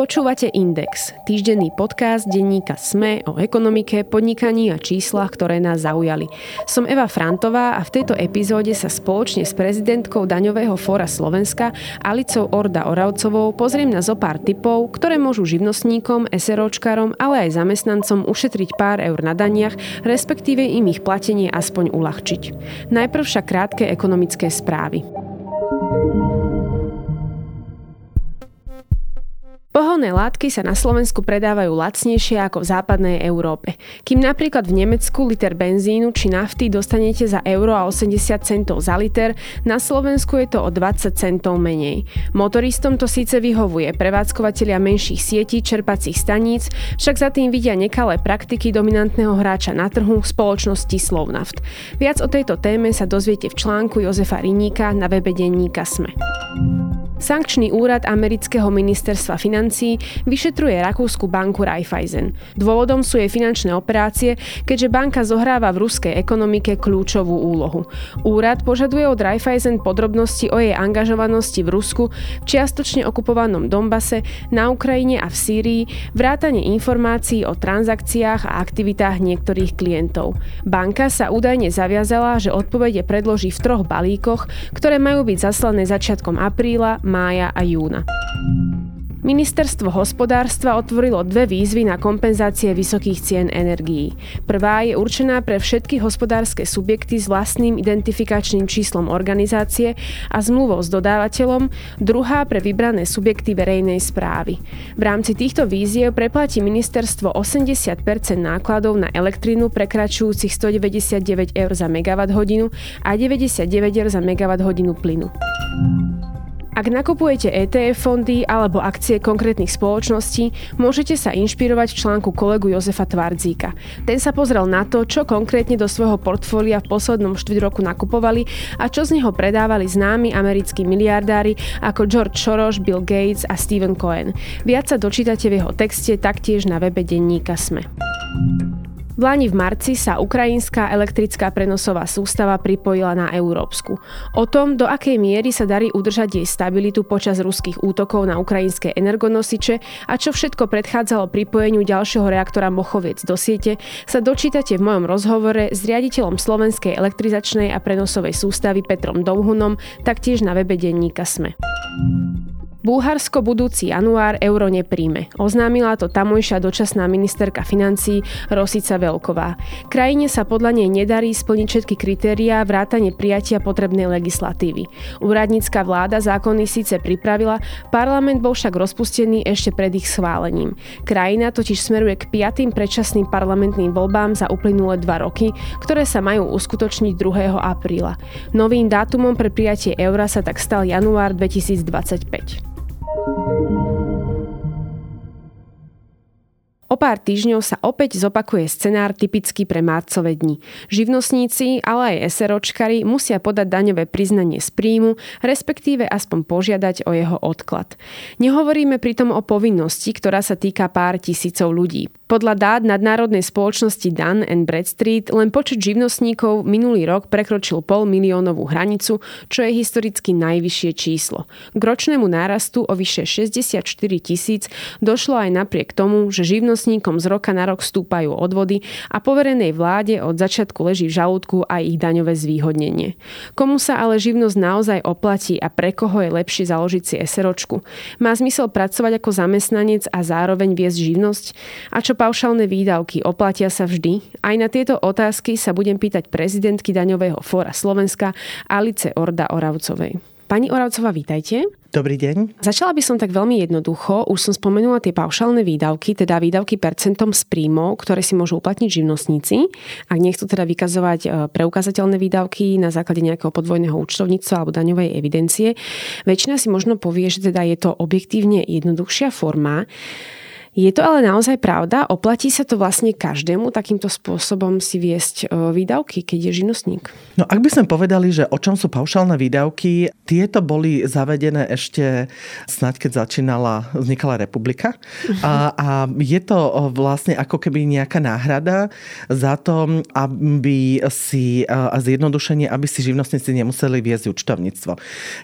Počúvate Index, týždenný podcast denníka SME o ekonomike, podnikaní a číslach, ktoré nás zaujali. Som Eva Frantová a v tejto epizóde sa spoločne s prezidentkou Daňového fóra Slovenska Alicou Orda Oravcovou pozriem na zo pár typov, ktoré môžu živnostníkom, SROčkarom, ale aj zamestnancom ušetriť pár eur na daniach, respektíve im ich platenie aspoň uľahčiť. Najprv však krátke ekonomické správy. Poholné látky sa na Slovensku predávajú lacnejšie ako v západnej Európe. Kým napríklad v Nemecku liter benzínu či nafty dostanete za euro a 80 centov za liter, na Slovensku je to o 20 centov menej. Motoristom to síce vyhovuje, prevádzkovateľia menších sietí čerpacích staníc však za tým vidia nekalé praktiky dominantného hráča na trhu spoločnosti Slovnaft. Viac o tejto téme sa dozviete v článku Jozefa Riníka na webe denníka SME. Sankčný úrad amerického ministerstva financií vyšetruje rakúsku banku Raiffeisen. Dôvodom sú jej finančné operácie, keďže banka zohráva v ruskej ekonomike kľúčovú úlohu. Úrad požaduje od Raiffeisen podrobnosti o jej angažovanosti v Rusku, v čiastočne okupovanom Donbase, na Ukrajine a v Sýrii, vrátane informácií o transakciách a aktivitách niektorých klientov. Banka sa údajne zaviazala, že odpovede predloží v troch balíkoch, ktoré majú byť zaslané začiatkom apríla, mája a júna. Ministerstvo hospodárstva otvorilo dve výzvy na kompenzácie vysokých cien energií. Prvá je určená pre všetky hospodárske subjekty s vlastným identifikačným číslom organizácie a zmluvou s dodávateľom, druhá pre vybrané subjekty verejnej správy. V rámci týchto víziev preplatí ministerstvo 80% nákladov na elektrínu prekračujúcich 199 eur za megawatt hodinu a 99 eur za megawatt hodinu plynu. Ak nakupujete ETF fondy alebo akcie konkrétnych spoločností, môžete sa inšpirovať v článku kolegu Jozefa Tvardzíka. Ten sa pozrel na to, čo konkrétne do svojho portfólia v poslednom štvrť roku nakupovali a čo z neho predávali známi americkí miliardári ako George Soros, Bill Gates a Stephen Cohen. Viac sa dočítate v jeho texte taktiež na webe denníka SME. V Lani v marci sa ukrajinská elektrická prenosová sústava pripojila na európsku. O tom, do akej miery sa darí udržať jej stabilitu počas ruských útokov na ukrajinské energonosiče a čo všetko predchádzalo pripojeniu ďalšieho reaktora Mochoviec do siete, sa dočítate v mojom rozhovore s riaditeľom Slovenskej elektrizačnej a prenosovej sústavy Petrom Douhunom, taktiež na webe denníka SME. Bulharsko budúci január euro nepríjme. Oznámila to tamojšia dočasná ministerka financí Rosica Veľková. Krajine sa podľa nej nedarí splniť všetky kritériá vrátane prijatia potrebnej legislatívy. Úradnícka vláda zákony síce pripravila, parlament bol však rozpustený ešte pred ich schválením. Krajina totiž smeruje k piatým predčasným parlamentným voľbám za uplynulé dva roky, ktoré sa majú uskutočniť 2. apríla. Novým dátumom pre prijatie eura sa tak stal január 2025. Thank you. O pár týždňov sa opäť zopakuje scenár typický pre marcové dni. Živnostníci, ale aj SROčkari musia podať daňové priznanie z príjmu, respektíve aspoň požiadať o jeho odklad. Nehovoríme pritom o povinnosti, ktorá sa týka pár tisícov ľudí. Podľa dát nadnárodnej spoločnosti Dun and Bradstreet len počet živnostníkov minulý rok prekročil pol miliónovú hranicu, čo je historicky najvyššie číslo. K ročnému nárastu o vyše 64 tisíc došlo aj napriek tomu, že živnostníkom z roka na rok stúpajú odvody a poverenej vláde od začiatku leží v žalúdku aj ich daňové zvýhodnenie. Komu sa ale živnosť naozaj oplatí a pre koho je lepšie založiť si SROčku? Má zmysel pracovať ako zamestnanec a zároveň viesť živnosť? A čo paušálne výdavky oplatia sa vždy? Aj na tieto otázky sa budem pýtať prezidentky Daňového fóra Slovenska Alice Orda Oravcovej. Pani Oravcová, vítajte. Dobrý deň. Začala by som tak veľmi jednoducho. Už som spomenula tie paušálne výdavky, teda výdavky percentom z príjmov, ktoré si môžu uplatniť živnostníci. Ak nechcú teda vykazovať e, preukázateľné výdavky na základe nejakého podvojného účtovníctva alebo daňovej evidencie, väčšina si možno povie, že teda je to objektívne jednoduchšia forma. Je to ale naozaj pravda? Oplatí sa to vlastne každému takýmto spôsobom si viesť e, výdavky, keď je živnostník? No ak by sme povedali, že o čom sú paušálne výdavky, tieto boli zavedené ešte snáď, keď začínala, vznikala republika. Uh-huh. A, a je to vlastne ako keby nejaká náhrada za to, aby si, a zjednodušenie, aby si živnostníci nemuseli viesť účtovníctvo.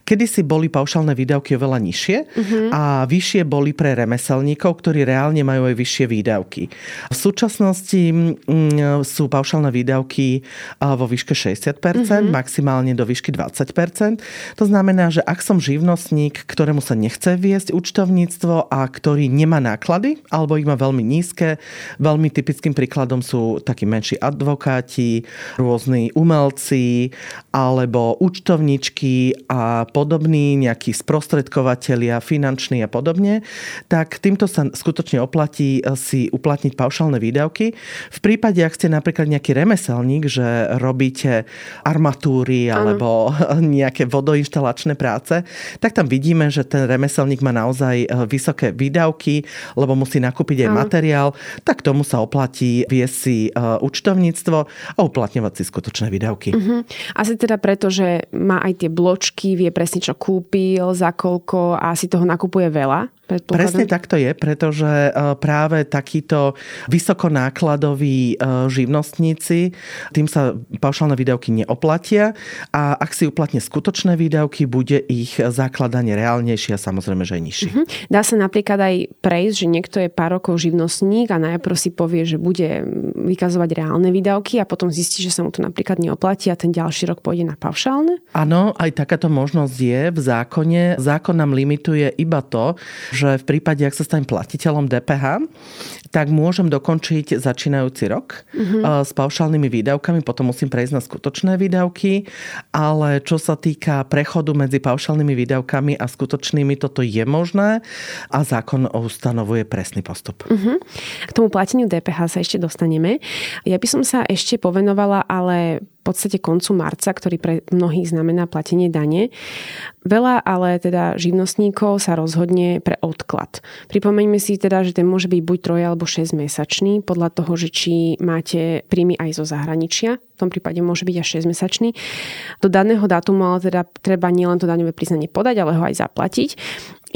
Kedy si boli paušálne výdavky oveľa nižšie uh-huh. a vyššie boli pre remeselníkov, ktorí reálne majú aj vyššie výdavky. V súčasnosti mm, sú paušálne výdavky vo výške 60%, mm-hmm. maximálne do výšky 20%. To znamená, že ak som živnostník, ktorému sa nechce viesť účtovníctvo a ktorý nemá náklady, alebo ich má veľmi nízke, veľmi typickým príkladom sú takí menší advokáti, rôzni umelci, alebo účtovničky a podobní nejakí sprostredkovateľia, finanční a podobne, tak týmto sa skutočne oplatí eh, si uplatniť paušálne výdavky. V prípade, ak ste napríklad nejaký remeselník, že robíte armatúry alebo nejaké vodoinštalačné práce, tak tam vidíme, že ten remeselník má naozaj eh, vysoké výdavky, lebo musí nakúpiť aj materiál, tak tomu sa oplatí viesť si eh, účtovníctvo a uplatňovať si skutočné výdavky. Uh-huh. Asi teda preto, že má aj tie bločky, vie presne, čo kúpil, za koľko a si toho nakupuje veľa. Presne tak to je, pretože e, práve takíto vysokonákladoví e, živnostníci, tým sa paušálne výdavky neoplatia a ak si uplatne skutočné výdavky, bude ich základanie reálnejšie a samozrejme, že aj nižšie. Uh-huh. Dá sa napríklad aj prejsť, že niekto je pár rokov živnostník a najprv si povie, že bude vykazovať reálne výdavky a potom zistí, že sa mu to napríklad neoplatí a ten ďalší rok pôjde na paušálne? Áno, aj takáto možnosť je v zákone. Zákon nám limituje iba to, že v prípade, ak sa stanem platiteľom DPH, tak môžem dokončiť začínajúci rok uh-huh. s paušálnymi výdavkami, potom musím prejsť na skutočné výdavky, ale čo sa týka prechodu medzi paušálnymi výdavkami a skutočnými, toto je možné a zákon ustanovuje presný postup. Uh-huh. K tomu plateniu DPH sa ešte dostaneme. Ja by som sa ešte povenovala ale podstate koncu marca, ktorý pre mnohých znamená platenie dane. Veľa ale teda živnostníkov sa rozhodne pre odklad. Pripomeňme si teda, že ten môže byť buď 3 alebo 6 mesačný, podľa toho, že či máte príjmy aj zo zahraničia. V tom prípade môže byť až 6 mesačný. Do daného dátumu ale teda treba nielen to daňové priznanie podať, ale ho aj zaplatiť.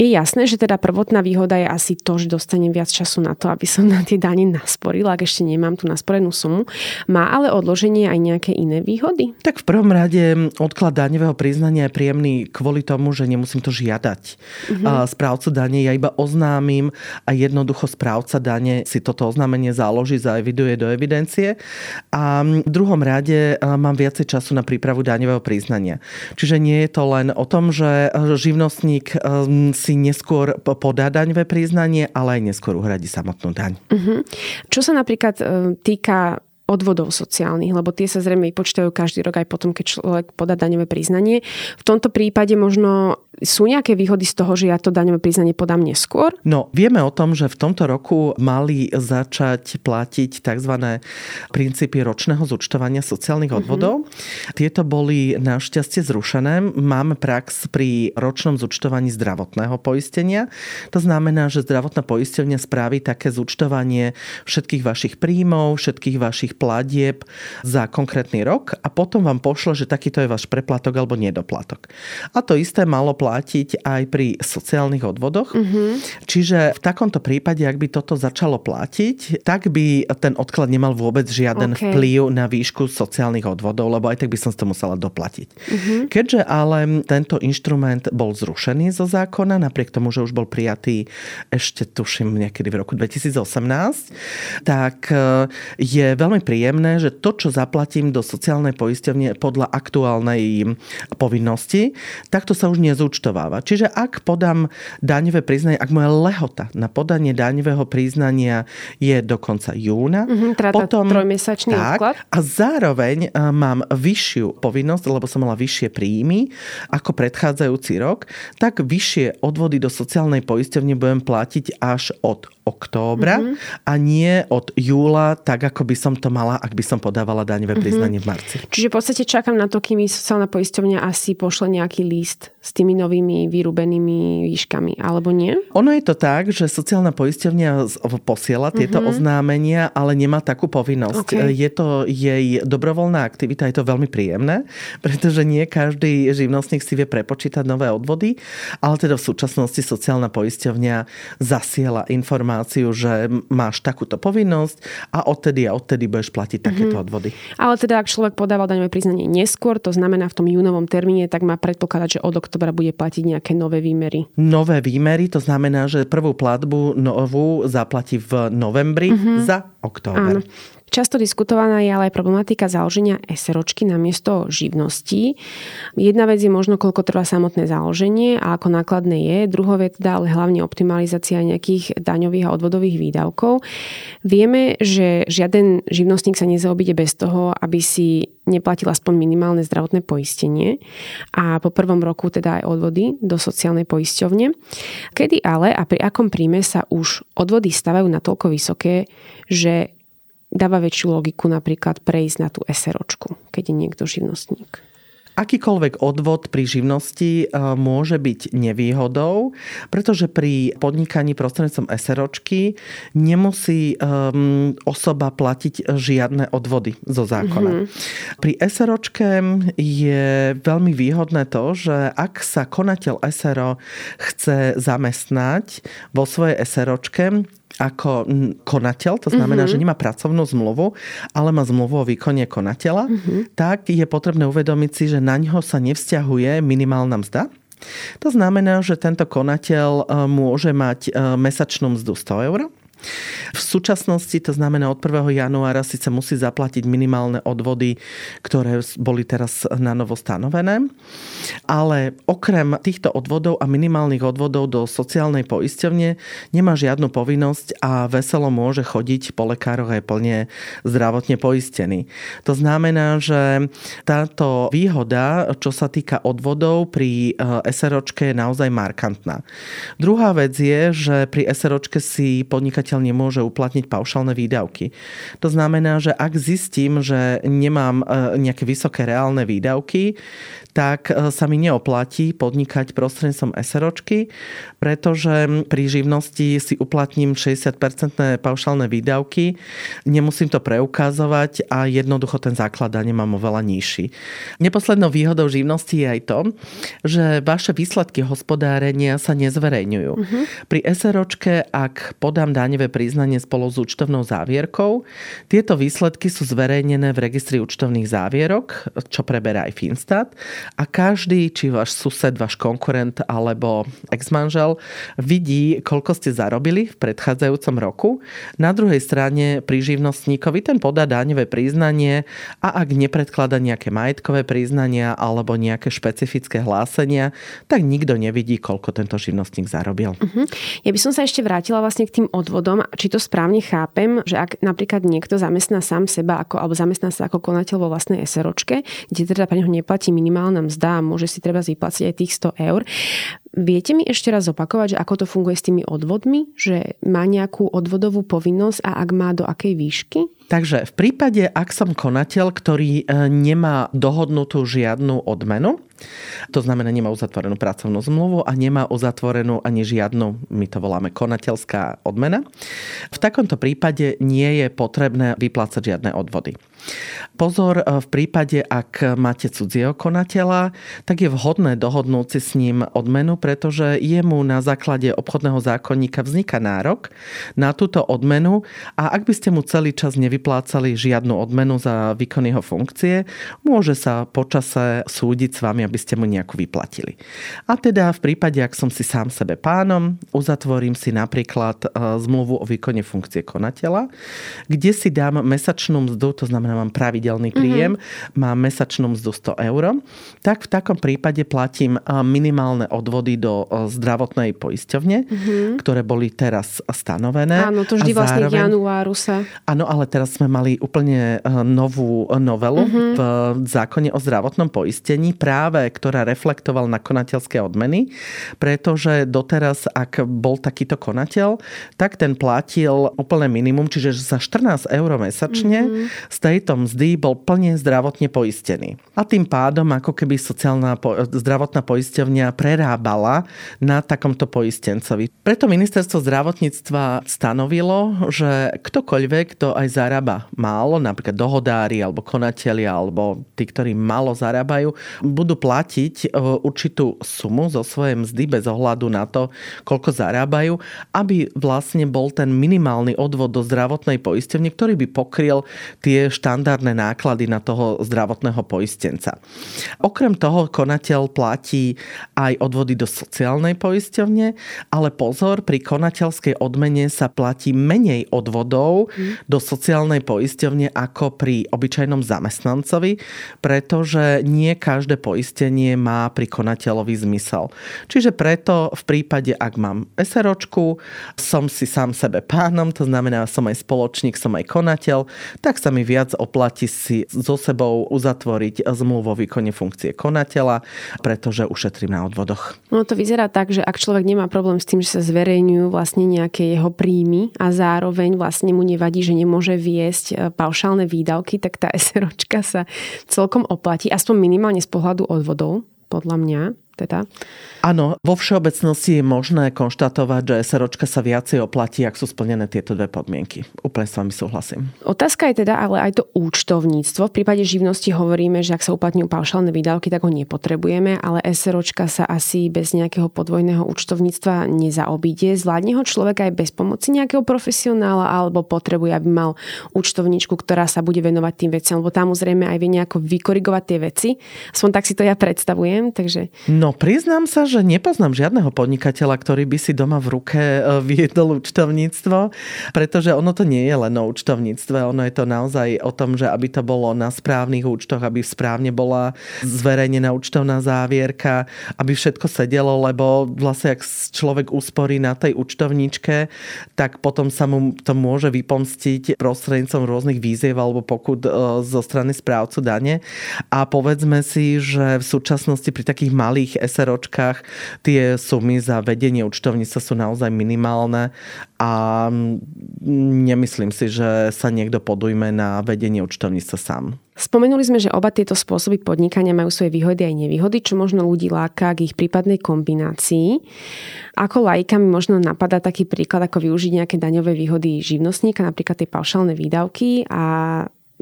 Je jasné, že teda prvotná výhoda je asi to, že dostanem viac času na to, aby som na tie dane nasporila, ak ešte nemám tú nasporenú sumu. Má ale odloženie aj nejaké iné výhody? Tak v prvom rade odklad daňového priznania je príjemný kvôli tomu, že nemusím to žiadať. Uh-huh. Správcu dane ja iba oznámim a jednoducho správca dane si toto oznámenie záloží, zaeviduje do evidencie. A v druhom rade mám viacej času na prípravu daňového priznania. Čiže nie je to len o tom, že živnostník si si neskôr podá daňové priznanie, ale aj neskôr uhradí samotnú daň. Uh-huh. Čo sa napríklad e, týka odvodov sociálnych, lebo tie sa zrejme počítajú každý rok aj potom, keď človek podá daňové priznanie. V tomto prípade možno sú nejaké výhody z toho, že ja to daňové priznanie podám neskôr? No, vieme o tom, že v tomto roku mali začať platiť tzv. princípy ročného zúčtovania sociálnych mhm. odvodov. Mm-hmm. Tieto boli našťastie zrušené. Máme prax pri ročnom zúčtovaní zdravotného poistenia. To znamená, že zdravotná poistenia spraví také zúčtovanie všetkých vašich príjmov, všetkých vašich platieb za konkrétny rok a potom vám pošle, že takýto je váš preplatok alebo nedoplatok. A to isté malo platiť aj pri sociálnych odvodoch. Mm-hmm. Čiže v takomto prípade, ak by toto začalo platiť, tak by ten odklad nemal vôbec žiaden okay. vplyv na výšku sociálnych odvodov, lebo aj tak by som to musela doplatiť. Mm-hmm. Keďže ale tento inštrument bol zrušený zo zákona, napriek tomu, že už bol prijatý ešte tuším niekedy v roku 2018, tak e, je veľmi príjemné, že to, čo zaplatím do sociálnej poisťovne podľa aktuálnej povinnosti, takto sa už nezúčtováva. Čiže ak podám daňové priznanie, ak moja lehota na podanie daňového priznania je do konca júna, mm-hmm, teda potom trojmesačný tak, odklad. A zároveň mám vyššiu povinnosť, lebo som mala vyššie príjmy ako predchádzajúci rok, tak vyššie odvody do sociálnej poisťovne budem platiť až od októbra mm-hmm. a nie od júla, tak ako by som to mala, ak by som podávala daňové mm-hmm. priznanie v marci. Čiže v podstate čakám na to, kým mi sociálna poisťovňa asi pošle nejaký list s tými novými vyrúbenými výškami, alebo nie? Ono je to tak, že sociálna poisťovňa posiela tieto mm-hmm. oznámenia, ale nemá takú povinnosť. Okay. Je to jej dobrovoľná aktivita, je to veľmi príjemné, pretože nie každý živnostník si vie prepočítať nové odvody, ale teda v súčasnosti sociálna poisťovňa zasiela informáciu, že máš takúto povinnosť a odtedy a odtedy budeš platiť mm-hmm. takéto odvody. Ale teda ak človek podával daňové priznanie neskôr, to znamená v tom júnovom termíne, tak má predpokladať, že od oktobra bude platiť nejaké nové výmery. Nové výmery, to znamená, že prvú platbu novú zaplatí v novembri mm-hmm. za október. Áno. Často diskutovaná je ale aj problematika založenia SROčky na miesto živností. Jedna vec je možno, koľko trvá samotné založenie a ako nákladné je. Druhou je teda ale hlavne optimalizácia nejakých daňových a odvodových výdavkov. Vieme, že žiaden živnostník sa nezaobíde bez toho, aby si neplatil aspoň minimálne zdravotné poistenie a po prvom roku teda aj odvody do sociálnej poisťovne. Kedy ale a pri akom príjme sa už odvody stavajú natoľko vysoké, že dáva väčšiu logiku napríklad prejsť na tú SROčku, keď je niekto živnostník. Akýkoľvek odvod pri živnosti e, môže byť nevýhodou, pretože pri podnikaní prostredníctvom SROčky nemusí um, osoba platiť žiadne odvody zo zákona. Mm-hmm. Pri SROčke je veľmi výhodné to, že ak sa konateľ SRO chce zamestnať vo svojej SROčke, ako konateľ, to znamená, mm-hmm. že nemá pracovnú zmluvu, ale má zmluvu o výkone konateľa, mm-hmm. tak je potrebné uvedomiť si, že na ňo sa nevzťahuje minimálna mzda. To znamená, že tento konateľ e, môže mať e, mesačnú mzdu 100 eur v súčasnosti, to znamená od 1. januára, síce musí zaplatiť minimálne odvody, ktoré boli teraz na novo stanovené, ale okrem týchto odvodov a minimálnych odvodov do sociálnej poisťovne nemá žiadnu povinnosť a veselo môže chodiť po lekároch aj plne zdravotne poistený. To znamená, že táto výhoda, čo sa týka odvodov pri eh, SROčke je naozaj markantná. Druhá vec je, že pri SROčke si podnikateľ podnikateľ nemôže uplatniť paušálne výdavky. To znamená, že ak zistím, že nemám e, nejaké vysoké reálne výdavky, tak e, sa mi neoplatí podnikať prostredníctvom SROčky, pretože pri živnosti si uplatním 60% paušálne výdavky, nemusím to preukazovať a jednoducho ten základ dane mám oveľa nižší. Neposlednou výhodou živnosti je aj to, že vaše výsledky hospodárenia sa nezverejňujú. Uh-huh. Pri SROčke, ak podám daňové priznanie spolu s účtovnou závierkou, tieto výsledky sú zverejnené v registri účtovných závierok, čo preberá aj Finstat a každý, či váš sused, váš konkurent alebo ex-manžel vidí, koľko ste zarobili v predchádzajúcom roku. Na druhej strane pri živnostníkovi ten podá daňové priznanie a ak nepredklada nejaké majetkové priznania alebo nejaké špecifické hlásenia, tak nikto nevidí, koľko tento živnostník zarobil. Uh-huh. Ja by som sa ešte vrátila vlastne k tým odvodom. Či to správne chápem, že ak napríklad niekto zamestná sám seba ako, alebo zamestná sa ako konateľ vo vlastnej SROčke, kde teda pre neho neplatí minimálna mzda, a môže si treba vyplatiť aj tých 100 eur. Viete mi ešte raz opakovať, že ako to funguje s tými odvodmi? Že má nejakú odvodovú povinnosť a ak má do akej výšky? Takže v prípade, ak som konateľ, ktorý e, nemá dohodnutú žiadnu odmenu, to znamená, nemá uzatvorenú pracovnú zmluvu a nemá uzatvorenú ani žiadnu, my to voláme konateľská odmena. V takomto prípade nie je potrebné vyplácať žiadne odvody. Pozor, e, v prípade, ak máte cudzieho konateľa, tak je vhodné dohodnúť si s ním odmenu, pretože jemu na základe obchodného zákonníka vzniká nárok na túto odmenu a ak by ste mu celý čas nevyplácali žiadnu odmenu za výkon jeho funkcie, môže sa počase súdiť s vami, aby ste mu nejakú vyplatili. A teda v prípade, ak som si sám sebe pánom, uzatvorím si napríklad e, zmluvu o výkone funkcie konateľa, kde si dám mesačnú mzdu, to znamená, mám pravidelný príjem, mm-hmm. mám mesačnú mzdu 100 eur, tak v takom prípade platím minimálne odvody do zdravotnej poisťovne, mm-hmm. ktoré boli teraz stanovené. Áno, to vždy vlastne zároveň, januáru sa... Áno, ale teraz sme mali úplne novú novelu mm-hmm. v zákone o zdravotnom poistení, práve ktorá reflektoval na konateľské odmeny, pretože doteraz, ak bol takýto konateľ, tak ten platil úplne minimum, čiže za 14 eur mesačne mm-hmm. z tejto mzdy bol plne zdravotne poistený. A tým pádom ako keby sociálna po, zdravotná poisťovňa prerábala na takomto poistencovi. Preto ministerstvo zdravotníctva stanovilo, že ktokoľvek, kto aj zarába málo, napríklad dohodári alebo konatelia alebo tí, ktorí málo zarábajú, budú platiť e, určitú sumu zo svojej mzdy bez ohľadu na to, koľko zarábajú, aby vlastne bol ten minimálny odvod do zdravotnej poisťovne, ktorý by pokryl tie štandardné náklady na toho zdravotného poistenca. Okrem toho konateľ platí aj odvody do sociálnej poisťovne, ale pozor, pri konateľskej odmene sa platí menej odvodov mm. do sociálnej poisťovne ako pri obyčajnom zamestnancovi, pretože nie každé poistenie má pri konateľovi zmysel. Čiže preto v prípade, ak mám SROčku, som si sám sebe pánom, to znamená, som aj spoločník, som aj konateľ, tak sa mi viac oplatí si so sebou uzatvoriť zmluvu o výkone funkcie konateľa, pretože ušetrím na odvodoch. No to vyzerá tak, že ak človek nemá problém s tým, že sa zverejňujú vlastne nejaké jeho príjmy a zároveň vlastne mu nevadí, že nemôže viesť e, paušálne výdavky, tak tá SROčka sa celkom oplatí, aspoň minimálne z pohľadu odvodov, podľa mňa teda. Áno, vo všeobecnosti je možné konštatovať, že SROčka sa viacej oplatí, ak sú splnené tieto dve podmienky. Úplne s vami súhlasím. Otázka je teda ale aj to účtovníctvo. V prípade živnosti hovoríme, že ak sa uplatňujú paušálne výdavky, tak ho nepotrebujeme, ale SROčka sa asi bez nejakého podvojného účtovníctva nezaobíde. Zvládne ho človek aj bez pomoci nejakého profesionála alebo potrebuje, aby mal účtovníčku, ktorá sa bude venovať tým veciam, lebo tam zrejme aj vie nejako vykorigovať tie veci. Aspoň tak si to ja predstavujem. Takže... No priznám sa, že nepoznám žiadneho podnikateľa, ktorý by si doma v ruke e, viedol účtovníctvo, pretože ono to nie je len o účtovníctve, ono je to naozaj o tom, že aby to bolo na správnych účtoch, aby správne bola zverejnená účtovná závierka, aby všetko sedelo, lebo vlastne ak človek usporí na tej účtovníčke, tak potom sa mu to môže vypomstiť prostrednícom rôznych výziev alebo pokud e, zo strany správcu dane. A povedzme si, že v súčasnosti pri takých malých tých SROčkách tie sumy za vedenie účtovníctva sú naozaj minimálne a nemyslím si, že sa niekto podujme na vedenie účtovníctva sám. Spomenuli sme, že oba tieto spôsoby podnikania majú svoje výhody aj nevýhody, čo možno ľudí láka k ich prípadnej kombinácii. Ako lajka mi možno napadá taký príklad, ako využiť nejaké daňové výhody živnostníka, napríklad tie paušálne výdavky a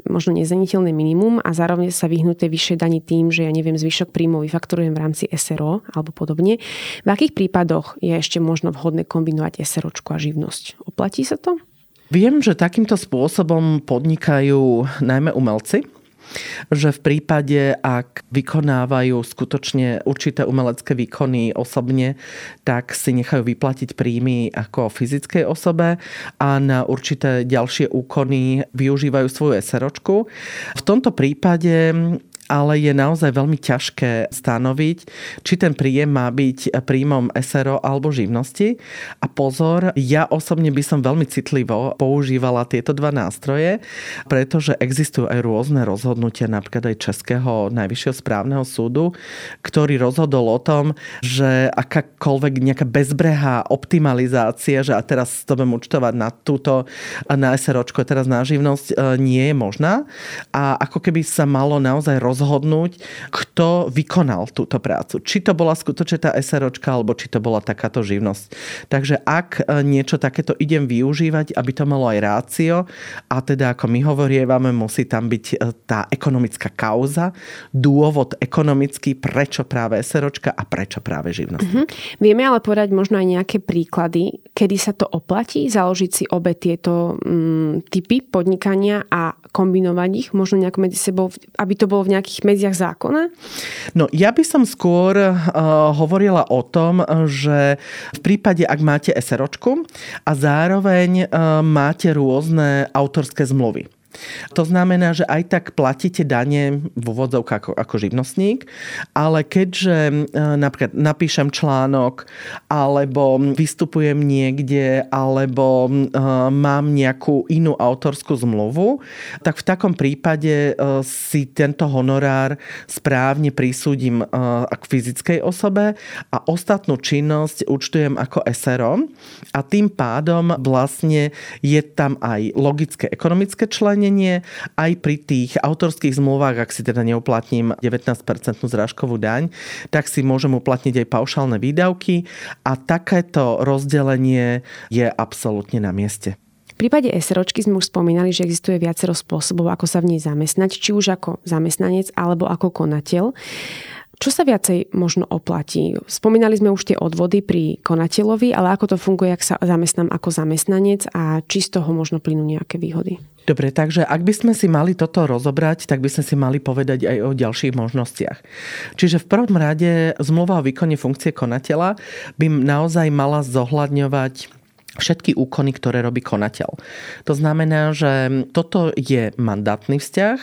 možno nezaniteľné minimum a zároveň sa vyhnúť tej vyššej dani tým, že ja neviem, zvyšok príjmov vyfakturujem v rámci SRO alebo podobne. V akých prípadoch je ešte možno vhodné kombinovať SROčku a živnosť? Oplatí sa to? Viem, že takýmto spôsobom podnikajú najmä umelci, že v prípade, ak vykonávajú skutočne určité umelecké výkony osobne, tak si nechajú vyplatiť príjmy ako fyzickej osobe a na určité ďalšie úkony využívajú svoju SROčku. V tomto prípade ale je naozaj veľmi ťažké stanoviť, či ten príjem má byť príjmom SRO alebo živnosti. A pozor, ja osobne by som veľmi citlivo používala tieto dva nástroje, pretože existujú aj rôzne rozhodnutia, napríklad aj Českého najvyššieho správneho súdu, ktorý rozhodol o tom, že akákoľvek nejaká bezbrehá optimalizácia, že a teraz to budem účtovať na túto, na SROčko, teraz na živnosť, e, nie je možná. A ako keby sa malo naozaj rozhodnúť rozhodnúť, kto vykonal túto prácu. Či to bola skutočne tá SROčka, alebo či to bola takáto živnosť. Takže ak e, niečo takéto idem využívať, aby to malo aj rácio, a teda ako my hovorievame, musí tam byť e, tá ekonomická kauza, dôvod ekonomický, prečo práve SROčka a prečo práve živnosť. Mm-hmm. Vieme ale povedať možno aj nejaké príklady, kedy sa to oplatí, založiť si obe tieto mm, typy podnikania a kombinovať ich možno nejako medzi sebou, aby to bolo v nejakých medziach zákona? No ja by som skôr uh, hovorila o tom, že v prípade, ak máte SROčku a zároveň uh, máte rôzne autorské zmluvy. To znamená, že aj tak platíte dane v úvodzovkách ako, ako živnostník, ale keďže e, napríklad napíšem článok, alebo vystupujem niekde, alebo e, mám nejakú inú autorskú zmluvu, tak v takom prípade e, si tento honorár správne prisúdim k fyzickej osobe a ostatnú činnosť účtujem ako SRO a tým pádom vlastne je tam aj logické ekonomické členenie, aj pri tých autorských zmluvách, ak si teda neuplatním 19% zrážkovú daň, tak si môžem uplatniť aj paušálne výdavky a takéto rozdelenie je absolútne na mieste. V prípade SROčky sme už spomínali, že existuje viacero spôsobov, ako sa v nej zamestnať, či už ako zamestnanec alebo ako konateľ. Čo sa viacej možno oplatí? Spomínali sme už tie odvody pri konateľovi, ale ako to funguje, ak sa zamestnám ako zamestnanec a či z toho možno plynú nejaké výhody? Dobre, takže ak by sme si mali toto rozobrať, tak by sme si mali povedať aj o ďalších možnostiach. Čiže v prvom rade zmluva o výkone funkcie konateľa by naozaj mala zohľadňovať všetky úkony, ktoré robí konateľ. To znamená, že toto je mandátny vzťah,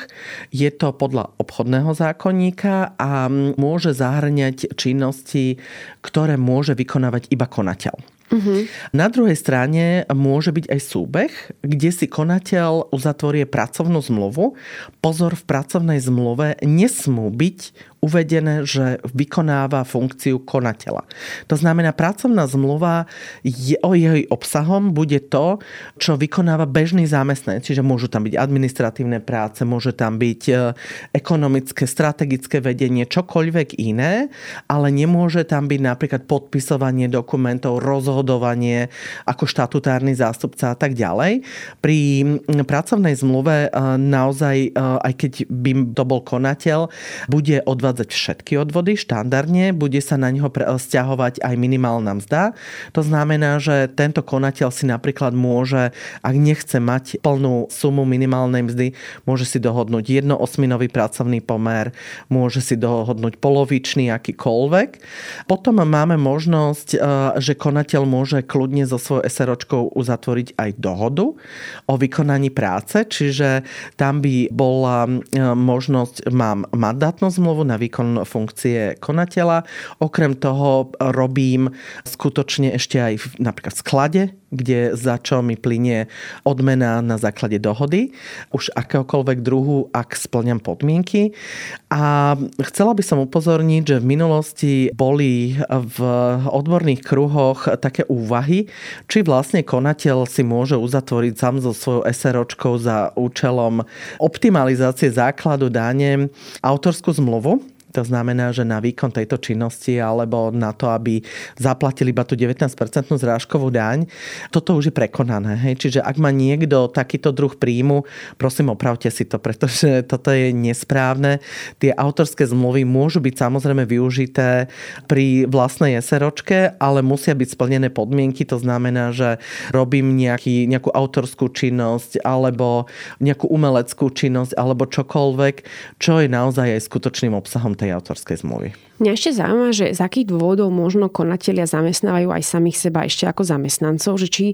je to podľa obchodného zákonníka a môže zahrňať činnosti, ktoré môže vykonávať iba konateľ. Uh-huh. Na druhej strane môže byť aj súbeh, kde si konateľ uzatvorie pracovnú zmluvu. Pozor, v pracovnej zmluve nesmú byť uvedené, že vykonáva funkciu konateľa. To znamená, pracovná zmluva je, o jej obsahom bude to, čo vykonáva bežný zamestnanec. Čiže môžu tam byť administratívne práce, môže tam byť e, ekonomické, strategické vedenie, čokoľvek iné, ale nemôže tam byť napríklad podpisovanie dokumentov, rozhodovanie ako štatutárny zástupca a tak ďalej. Pri pracovnej zmluve e, naozaj, e, aj keď by to bol konateľ, bude odvádzať odvádzať všetky odvody štandardne, bude sa na neho stiahovať aj minimálna mzda. To znamená, že tento konateľ si napríklad môže, ak nechce mať plnú sumu minimálnej mzdy, môže si dohodnúť jednoosminový pracovný pomer, môže si dohodnúť polovičný akýkoľvek. Potom máme možnosť, e, že konateľ môže kľudne so svojou SROčkou uzatvoriť aj dohodu o vykonaní práce, čiže tam by bola e, možnosť, mám mandátnu zmluvu na výkon funkcie konateľa. Okrem toho robím skutočne ešte aj napríklad v sklade, kde za čo mi plinie odmena na základe dohody, už akéhokoľvek druhu, ak splňam podmienky. A chcela by som upozorniť, že v minulosti boli v odborných kruhoch také úvahy, či vlastne konateľ si môže uzatvoriť sám so svojou SROčkou za účelom optimalizácie základu dáne autorskú zmluvu to znamená, že na výkon tejto činnosti alebo na to, aby zaplatili iba tú 19% zrážkovú daň, toto už je prekonané. Hej? Čiže ak má niekto takýto druh príjmu, prosím opravte si to, pretože toto je nesprávne. Tie autorské zmluvy môžu byť samozrejme využité pri vlastnej SROčke, ale musia byť splnené podmienky. To znamená, že robím nejaký, nejakú autorskú činnosť alebo nejakú umeleckú činnosť alebo čokoľvek, čo je naozaj aj skutočným obsahom tej autorskej zmluvy. Mňa ešte zaujíma, že z akých dôvodov možno konatelia zamestnávajú aj samých seba ešte ako zamestnancov, že či,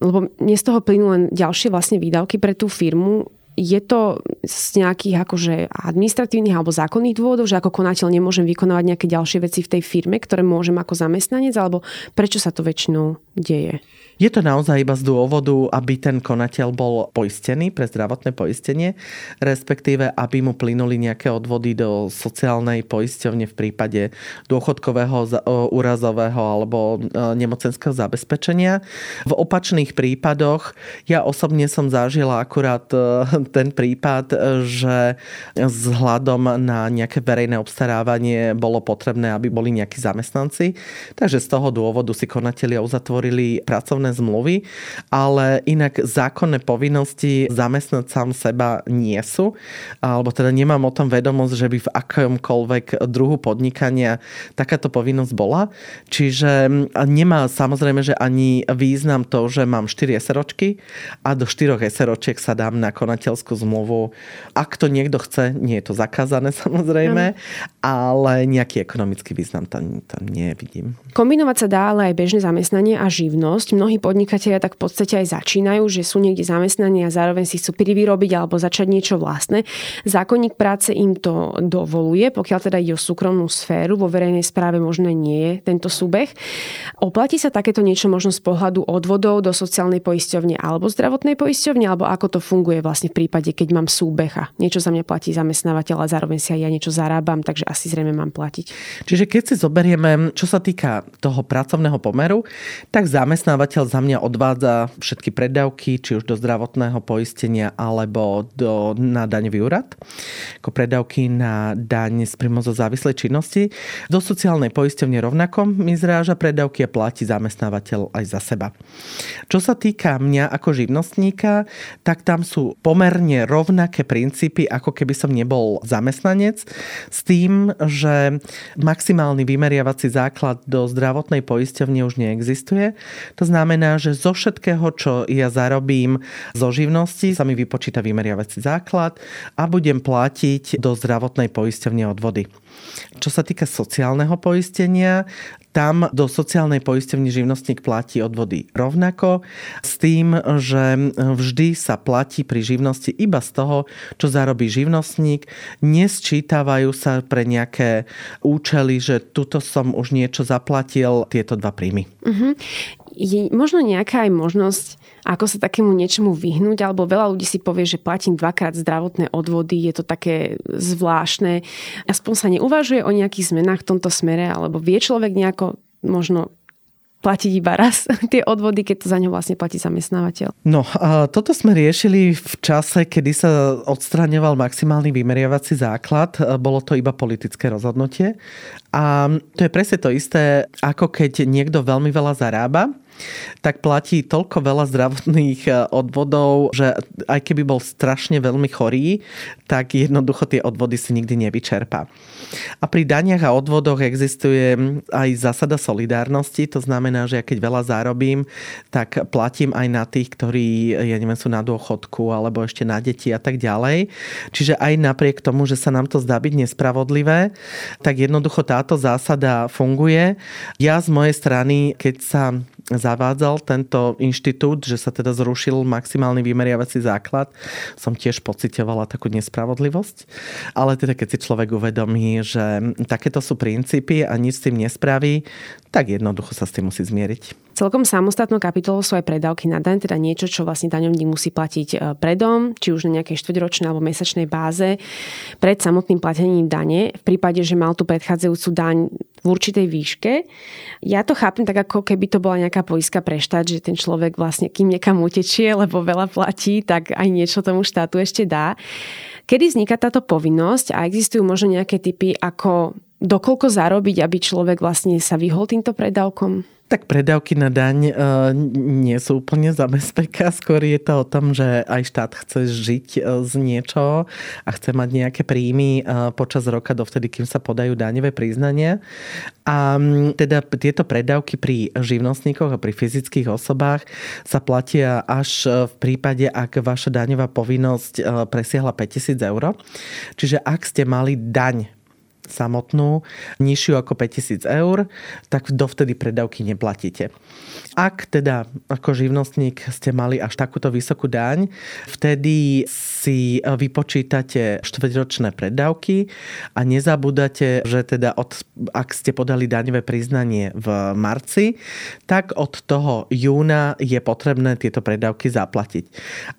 lebo mne z toho plynú len ďalšie vlastne výdavky pre tú firmu, je to z nejakých akože administratívnych alebo zákonných dôvodov, že ako konateľ nemôžem vykonávať nejaké ďalšie veci v tej firme, ktoré môžem ako zamestnanec, alebo prečo sa to väčšinou deje? Je to naozaj iba z dôvodu, aby ten konateľ bol poistený pre zdravotné poistenie, respektíve aby mu plynuli nejaké odvody do sociálnej poisťovne v prípade dôchodkového, úrazového alebo nemocenského zabezpečenia. V opačných prípadoch ja osobne som zažila akurát e, ten prípad, že vzhľadom na nejaké verejné obstarávanie bolo potrebné, aby boli nejakí zamestnanci. Takže z toho dôvodu si konatelia uzatvorili pracovné pracovné zmluvy, ale inak zákonné povinnosti zamestnať sám seba nie sú, alebo teda nemám o tom vedomosť, že by v akomkoľvek druhu podnikania takáto povinnosť bola. Čiže nemá samozrejme, že ani význam to, že mám 4 SROčky a do 4 SROčiek sa dám na konateľskú zmluvu. Ak to niekto chce, nie je to zakázané samozrejme, mm. ale nejaký ekonomický význam tam, tam nevidím. Kombinovať sa dá ale aj bežné zamestnanie a živnosť. Mnohí podnikatelia tak v podstate aj začínajú, že sú niekde zamestnaní a zároveň si chcú privyrobiť alebo začať niečo vlastné. Zákonník práce im to dovoluje, pokiaľ teda ide o súkromnú sféru, vo verejnej správe možno nie je tento súbeh. Oplatí sa takéto niečo možno z pohľadu odvodov do sociálnej poisťovne alebo zdravotnej poisťovne, alebo ako to funguje vlastne v prípade, keď mám súbeh a niečo za mňa platí zamestnávateľ a zároveň si aj ja niečo zarábam, takže asi zrejme mám platiť. Čiže keď si zoberieme, čo sa týka toho pracovného pomeru, tak zamestnávateľ za mňa odvádza všetky predávky, či už do zdravotného poistenia alebo do, na daňový úrad, ako predávky na daň z príjmu zo závislej činnosti. Do sociálnej poisťovne rovnako mi zráža predávky a platí zamestnávateľ aj za seba. Čo sa týka mňa ako živnostníka, tak tam sú pomerne rovnaké princípy, ako keby som nebol zamestnanec, s tým, že maximálny vymeriavací základ do zdravotnej poisťovne už neexistuje. To znamená, že zo všetkého, čo ja zarobím zo živnosti, sa mi vypočíta vymeriavací základ a budem platiť do zdravotnej poisťovne odvody. Čo sa týka sociálneho poistenia, tam do sociálnej poisťovne živnostník platí odvody rovnako s tým, že vždy sa platí pri živnosti iba z toho, čo zarobí živnostník. Nesčítavajú sa pre nejaké účely, že tuto som už niečo zaplatil, tieto dva príjmy. Uh-huh. Je možno nejaká aj možnosť ako sa takému niečomu vyhnúť, alebo veľa ľudí si povie, že platím dvakrát zdravotné odvody, je to také zvláštne. Aspoň sa neuvažuje o nejakých zmenách v tomto smere, alebo vie človek nejako možno platiť iba raz tie odvody, keď to za ňo vlastne platí zamestnávateľ. No, a toto sme riešili v čase, kedy sa odstraňoval maximálny vymeriavací základ. Bolo to iba politické rozhodnutie. A to je presne to isté, ako keď niekto veľmi veľa zarába tak platí toľko veľa zdravotných e, odvodov, že aj keby bol strašne veľmi chorý, tak jednoducho tie odvody si nikdy nevyčerpá. A pri daniach a odvodoch existuje aj zásada solidárnosti, to znamená, že ja keď veľa zárobím, tak platím aj na tých, ktorí, ja neviem, sú na dôchodku alebo ešte na deti a tak ďalej. Čiže aj napriek tomu, že sa nám to zdá byť nespravodlivé, tak jednoducho táto zásada funguje. Ja z mojej strany, keď sa zavádzal tento inštitút, že sa teda zrušil maximálny vymeriavací základ, som tiež pocitovala takú nespravodlivosť. Ale teda keď si človek uvedomí, že takéto sú princípy a nič s tým nespraví, tak jednoducho sa s tým musí zmieriť. Celkom samostatnou kapitolou sú aj predávky na daň, teda niečo, čo vlastne daňovník musí platiť e, predom, či už na nejakej štvrťročnej alebo mesačnej báze, pred samotným platením dane. V prípade, že mal tú predchádzajúcu daň v určitej výške. Ja to chápem tak, ako keby to bola nejaká poiska pre štát, že ten človek vlastne, kým niekam utečie, lebo veľa platí, tak aj niečo tomu štátu ešte dá. Kedy vzniká táto povinnosť a existujú možno nejaké typy, ako dokoľko zarobiť, aby človek vlastne sa vyhol týmto predávkom? Tak predávky na daň e, nie sú úplne zabezpeka. Skôr je to o tom, že aj štát chce žiť e, z niečo a chce mať nejaké príjmy e, počas roka dovtedy, kým sa podajú daňové priznania. A teda tieto predávky pri živnostníkoch a pri fyzických osobách sa platia až v prípade, ak vaša daňová povinnosť presiahla 5000 eur. Čiže ak ste mali daň samotnú nižšiu ako 5000 eur, tak dovtedy predávky neplatíte. Ak teda ako živnostník ste mali až takúto vysokú daň, vtedy si vypočítate štvrťročné predávky a nezabúdate, že teda od, ak ste podali daňové priznanie v marci, tak od toho júna je potrebné tieto predávky zaplatiť.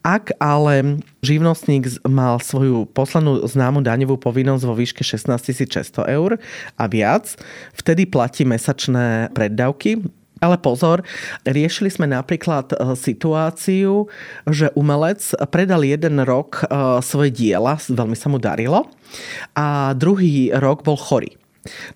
Ak ale živnostník mal svoju poslednú známu daňovú povinnosť vo výške 16 600 eur a viac, vtedy platí mesačné preddavky, ale pozor, riešili sme napríklad e, situáciu, že umelec predal jeden rok e, svoje diela, veľmi sa mu darilo, a druhý rok bol chorý.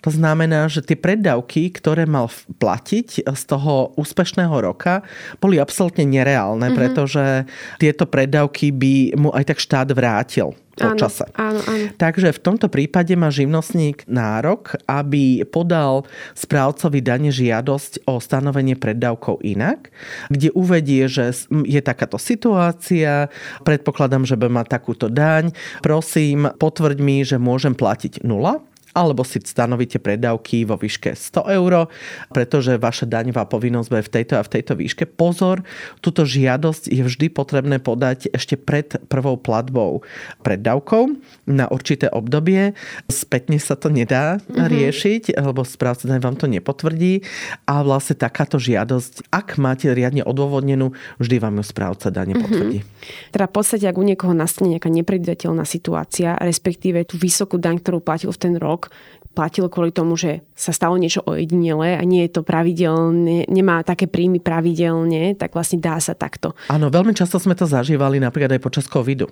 To znamená, že tie preddavky, ktoré mal platiť z toho úspešného roka, boli absolútne nereálne, mm-hmm. pretože tieto preddavky by mu aj tak štát vrátil po áno, čase. Áno, áno. Takže v tomto prípade má živnostník nárok, aby podal správcovi dane žiadosť o stanovenie preddavkov inak, kde uvedie, že je takáto situácia, predpokladám, že by mať takúto daň, prosím, potvrď mi, že môžem platiť nula alebo si stanovíte predávky vo výške 100 eur, pretože vaša daňová povinnosť bude v tejto a v tejto výške. Pozor, túto žiadosť je vždy potrebné podať ešte pred prvou platbou preddavkou na určité obdobie. Spätne sa to nedá mm-hmm. riešiť, lebo správca daň vám to nepotvrdí a vlastne takáto žiadosť, ak máte riadne odôvodnenú, vždy vám ju správca dane mhm. potvrdí. Mm-hmm. Teda v podstate, ak u niekoho nastane nejaká nepredvidateľná situácia, respektíve tú vysokú daň, ktorú platil v ten rok, вдруг platilo kvôli tomu, že sa stalo niečo ojedinele a nie je to pravidelne, nemá také príjmy pravidelne, tak vlastne dá sa takto. Áno, veľmi často sme to zažívali napríklad aj počas covidu,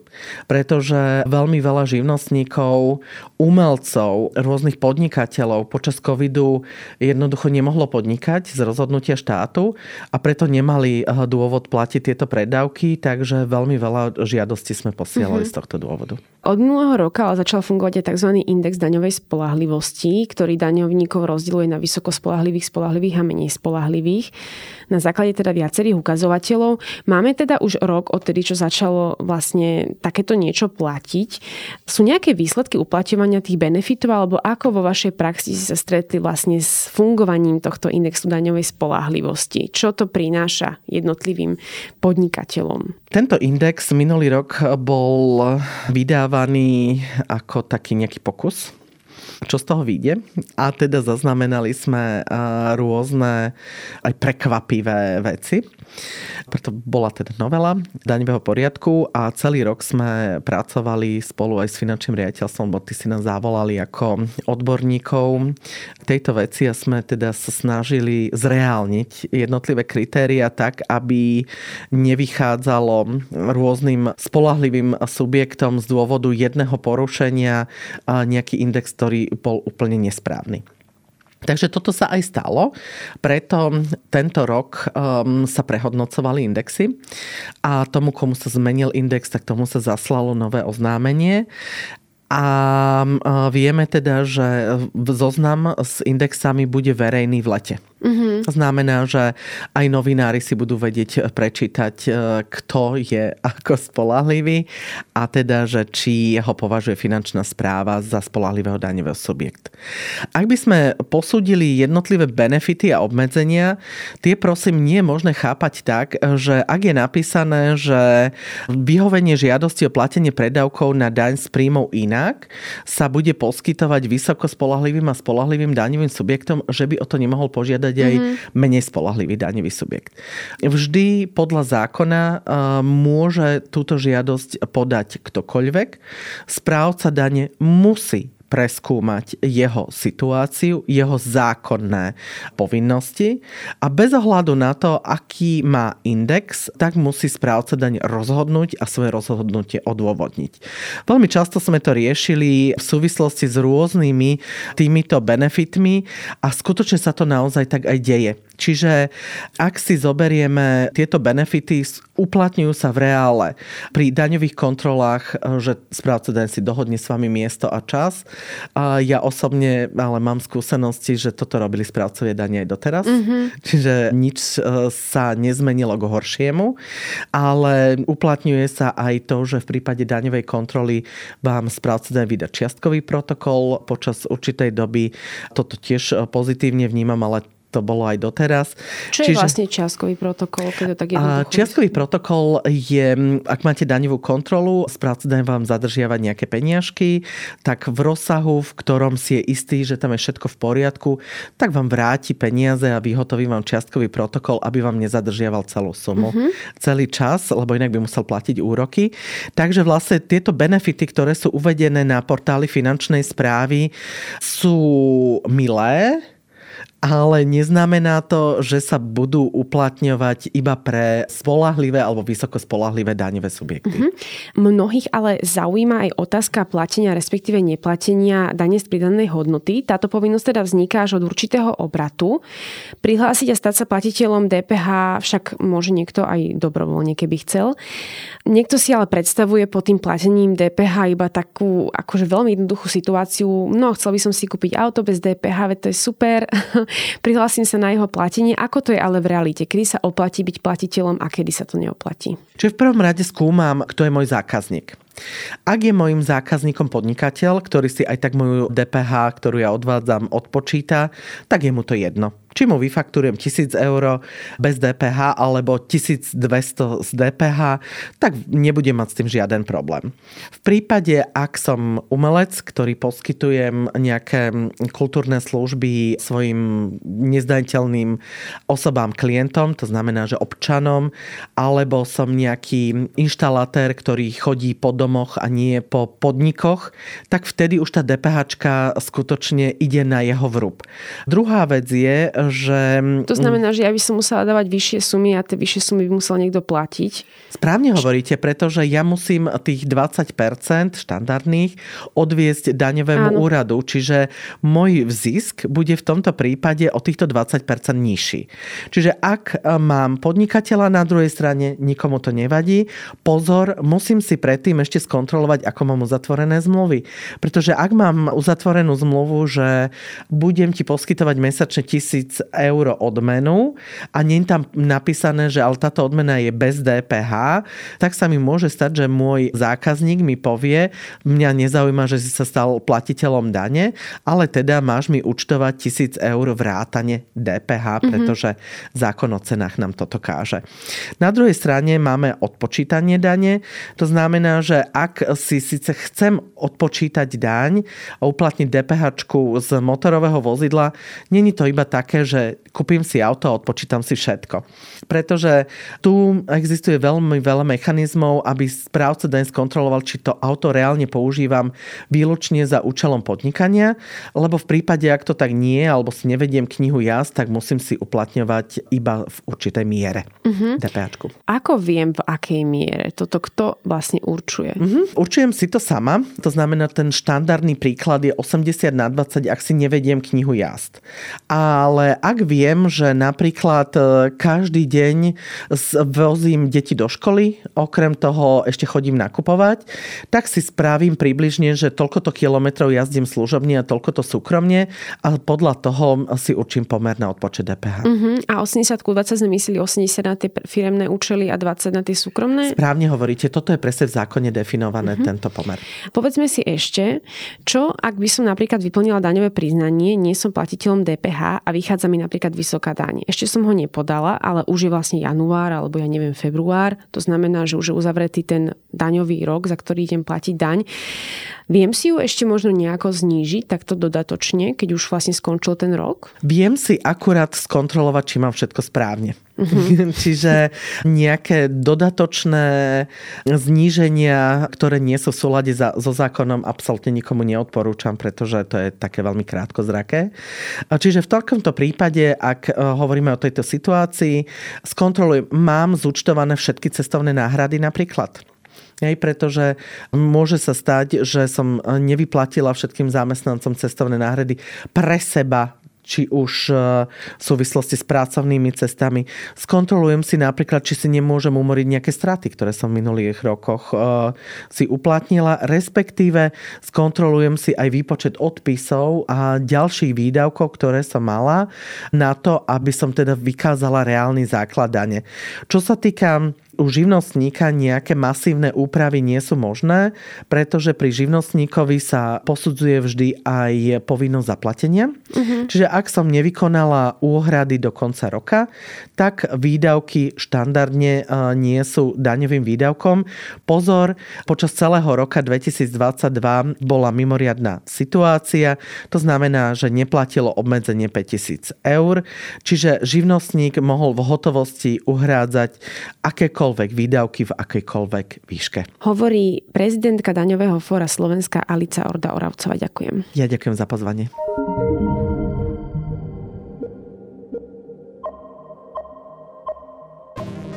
pretože veľmi veľa živnostníkov, umelcov, rôznych podnikateľov počas covidu jednoducho nemohlo podnikať z rozhodnutia štátu a preto nemali eh, dôvod platiť tieto predávky, takže veľmi veľa žiadostí sme posielali mm-hmm. z tohto dôvodu. Od minulého roka ale začal fungovať aj tzv. index daňovej spolahlivosti, ktorý daňovníkov rozdieluje na vysoko spolahlivých, spolahlivých a menej spolahlivých. Na základe teda viacerých ukazovateľov. Máme teda už rok odtedy, čo začalo vlastne takéto niečo platiť. Sú nejaké výsledky uplatňovania tých benefitov, alebo ako vo vašej praxi si sa stretli vlastne s fungovaním tohto indexu daňovej spolahlivosti? Čo to prináša jednotlivým podnikateľom? Tento index minulý rok bol vydávaný ako taký nejaký pokus čo z toho vyjde. A teda zaznamenali sme rôzne aj prekvapivé veci. Preto bola teda novela daňového poriadku a celý rok sme pracovali spolu aj s finančným riaditeľstvom, bo ty si nás zavolali ako odborníkov tejto veci a sme teda sa snažili zreálniť jednotlivé kritéria tak, aby nevychádzalo rôznym spolahlivým subjektom z dôvodu jedného porušenia nejaký index, ktorý bol úplne nesprávny. Takže toto sa aj stalo, preto tento rok um, sa prehodnocovali indexy a tomu, komu sa zmenil index, tak tomu sa zaslalo nové oznámenie a vieme teda, že zoznam s indexami bude verejný v lete. Mm-hmm. Znamená, že aj novinári si budú vedieť prečítať, e, kto je ako spolahlivý a teda, že či ho považuje finančná správa za spolahlivého daňového subjekt. Ak by sme posúdili jednotlivé benefity a obmedzenia, tie prosím nie je možné chápať tak, že ak je napísané, že vyhovenie žiadosti o platenie predávkov na daň z príjmov inak sa bude poskytovať vysoko spolahlivým a spolahlivým daňovým subjektom, že by o to nemohol požiadať aj mm-hmm. menej spolahlivý daňový subjekt. Vždy podľa zákona eh, môže túto žiadosť podať ktokoľvek. Správca dane musí preskúmať jeho situáciu, jeho zákonné povinnosti a bez ohľadu na to, aký má index, tak musí správca daň rozhodnúť a svoje rozhodnutie odôvodniť. Veľmi často sme to riešili v súvislosti s rôznymi týmito benefitmi a skutočne sa to naozaj tak aj deje. Čiže ak si zoberieme tieto benefity, uplatňujú sa v reále. Pri daňových kontrolách, že správca daň si dohodne s vami miesto a čas. A ja osobne ale mám skúsenosti, že toto robili správcovia dane aj doteraz. Mm-hmm. Čiže nič e, sa nezmenilo k horšiemu, ale uplatňuje sa aj to, že v prípade daňovej kontroly vám správca daň vydá čiastkový protokol počas určitej doby. Toto tiež pozitívne vnímam, ale to bolo aj doteraz. Čo Čiže, je vlastne čiastkový protokol? Keď to tak čiastkový protokol je, ak máte daňovú kontrolu, správca vám zadržiavať nejaké peniažky, tak v rozsahu, v ktorom si je istý, že tam je všetko v poriadku, tak vám vráti peniaze a vyhotoví vám čiastkový protokol, aby vám nezadržiaval celú sumu. Uh-huh. Celý čas, lebo inak by musel platiť úroky. Takže vlastne tieto benefity, ktoré sú uvedené na portáli finančnej správy, sú milé, ale neznamená to, že sa budú uplatňovať iba pre spolahlivé alebo vysoko spolahlivé daňové subjekty. Mm-hmm. Mnohých ale zaujíma aj otázka platenia, respektíve neplatenia dane z pridanej hodnoty. Táto povinnosť teda vzniká až od určitého obratu. Prihlásiť a stať sa platiteľom DPH však môže niekto aj dobrovoľne, keby chcel. Niekto si ale predstavuje pod tým platením DPH iba takú akože veľmi jednoduchú situáciu. No, chcel by som si kúpiť auto bez DPH, veď to je super prihlásim sa na jeho platenie. Ako to je ale v realite? Kedy sa oplatí byť platiteľom a kedy sa to neoplatí? Čiže v prvom rade skúmam, kto je môj zákazník. Ak je môjim zákazníkom podnikateľ, ktorý si aj tak moju DPH, ktorú ja odvádzam, odpočíta, tak je mu to jedno. Či mu vyfakturujem 1000 eur bez DPH alebo 1200 z DPH, tak nebudem mať s tým žiaden problém. V prípade, ak som umelec, ktorý poskytujem nejaké kultúrne služby svojim nezdaniteľným osobám, klientom, to znamená, že občanom, alebo som nejaký inštalatér, ktorý chodí po domoch a nie po podnikoch, tak vtedy už tá DPH skutočne ide na jeho vrúb. Druhá vec je, že... To znamená, že ja by som musela dávať vyššie sumy a tie vyššie sumy by musel niekto platiť. Správne hovoríte, pretože ja musím tých 20% štandardných odviesť daňovému Áno. úradu, čiže môj zisk bude v tomto prípade o týchto 20% nižší. Čiže ak mám podnikateľa na druhej strane, nikomu to nevadí, pozor, musím si predtým ešte skontrolovať, ako mám uzatvorené zmluvy. Pretože ak mám uzatvorenú zmluvu, že budem ti poskytovať mesačne tisíc eur odmenu a nie je tam napísané, že ale táto odmena je bez DPH, tak sa mi môže stať, že môj zákazník mi povie, mňa nezaujíma, že si sa stal platiteľom dane, ale teda máš mi účtovať tisíc eur vrátane DPH, mhm. pretože mm-hmm. zákon o cenách nám toto káže. Na druhej strane máme odpočítanie dane. To znamená, že ak si síce chcem odpočítať daň a uplatniť DPH z motorového vozidla, není to iba také, že kúpim si auto a odpočítam si všetko. Pretože tu existuje veľmi veľa mechanizmov, aby správca daň skontroloval, či to auto reálne používam výlučne za účelom podnikania, lebo v prípade, ak to tak nie, alebo si nevediem knihu jazd, tak musím si uplatňovať iba v určitej miere uh-huh. Mhm. DPAčku. Ako viem, v akej miere? Toto kto vlastne určuje? Uh-huh. Určujem si to sama. To znamená, ten štandardný príklad je 80 na 20, ak si nevediem knihu jazd. Ale ak viem, že napríklad e, každý deň vozím deti do školy, okrem toho ešte chodím nakupovať, tak si spravím približne, že toľkoto kilometrov jazdím služobne a toľko to súkromne a podľa toho si určím pomer na odpočet DPH. Uh-huh. A 80 20 sme mysleli 80 na tie firemné účely a 20 na tie súkromné? Správne hovoríte, toto je presne v zákone definované, uh-huh. tento pomer. Povedzme si ešte, čo ak by som napríklad vyplnila daňové priznanie, nie som platiteľom DPH a vychádza mi napríklad vysoká daň. Ešte som ho nepodala, ale už je vlastne január alebo ja neviem február. To znamená, že už je uzavretý ten daňový rok, za ktorý idem platiť daň. Viem si ju ešte možno nejako znížiť takto dodatočne, keď už vlastne skončil ten rok? Viem si akurát skontrolovať, či mám všetko správne. Uh-huh. Čiže nejaké dodatočné zníženia, ktoré nie sú v súlade za, so zákonom, absolútne nikomu neodporúčam, pretože to je také veľmi krátkozraké. Čiže v takomto prípade, ak eh, hovoríme o tejto situácii, skontrolujem, mám zúčtované všetky cestovné náhrady napríklad. Hej, pretože môže sa stať, že som nevyplatila všetkým zamestnancom cestovné náhrady pre seba či už e, v súvislosti s pracovnými cestami. Skontrolujem si napríklad, či si nemôžem umoriť nejaké straty, ktoré som v minulých rokoch e, si uplatnila, respektíve skontrolujem si aj výpočet odpisov a ďalších výdavkov, ktoré som mala na to, aby som teda vykázala reálny základ dane. Čo sa týka u živnostníka nejaké masívne úpravy nie sú možné, pretože pri živnostníkovi sa posudzuje vždy aj povinnosť zaplatenia. Uh-huh. Čiže ak som nevykonala úhrady do konca roka, tak výdavky štandardne e, nie sú daňovým výdavkom. Pozor, počas celého roka 2022 bola mimoriadná situácia, to znamená, že neplatilo obmedzenie 5000 eur, čiže živnostník mohol v hotovosti uhrádzať akékoľvek akékoľvek výdavky v akejkoľvek výške. Hovorí prezidentka daňového fóra Slovenska Alica Orda Oravcova. Ďakujem. Ja ďakujem za pozvanie.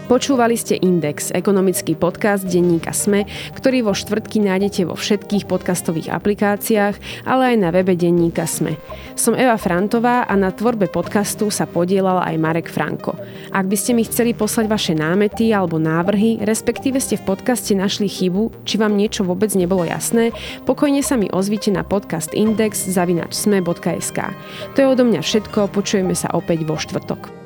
Počúvali ste Index, ekonomický podcast denníka SME, ktorý vo štvrtky nájdete vo všetkých podcastových aplikáciách, ale aj na webe denníka SME. Som Eva Frantová a na tvorbe podcastu sa podielal aj Marek Franko. Ak by ste mi chceli poslať vaše námety alebo návrhy, respektíve ste v podcaste našli chybu, či vám niečo vôbec nebolo jasné, pokojne sa mi ozvite na podcast index zavinačsme.sk. To je odo mňa všetko, počujeme sa opäť vo štvrtok.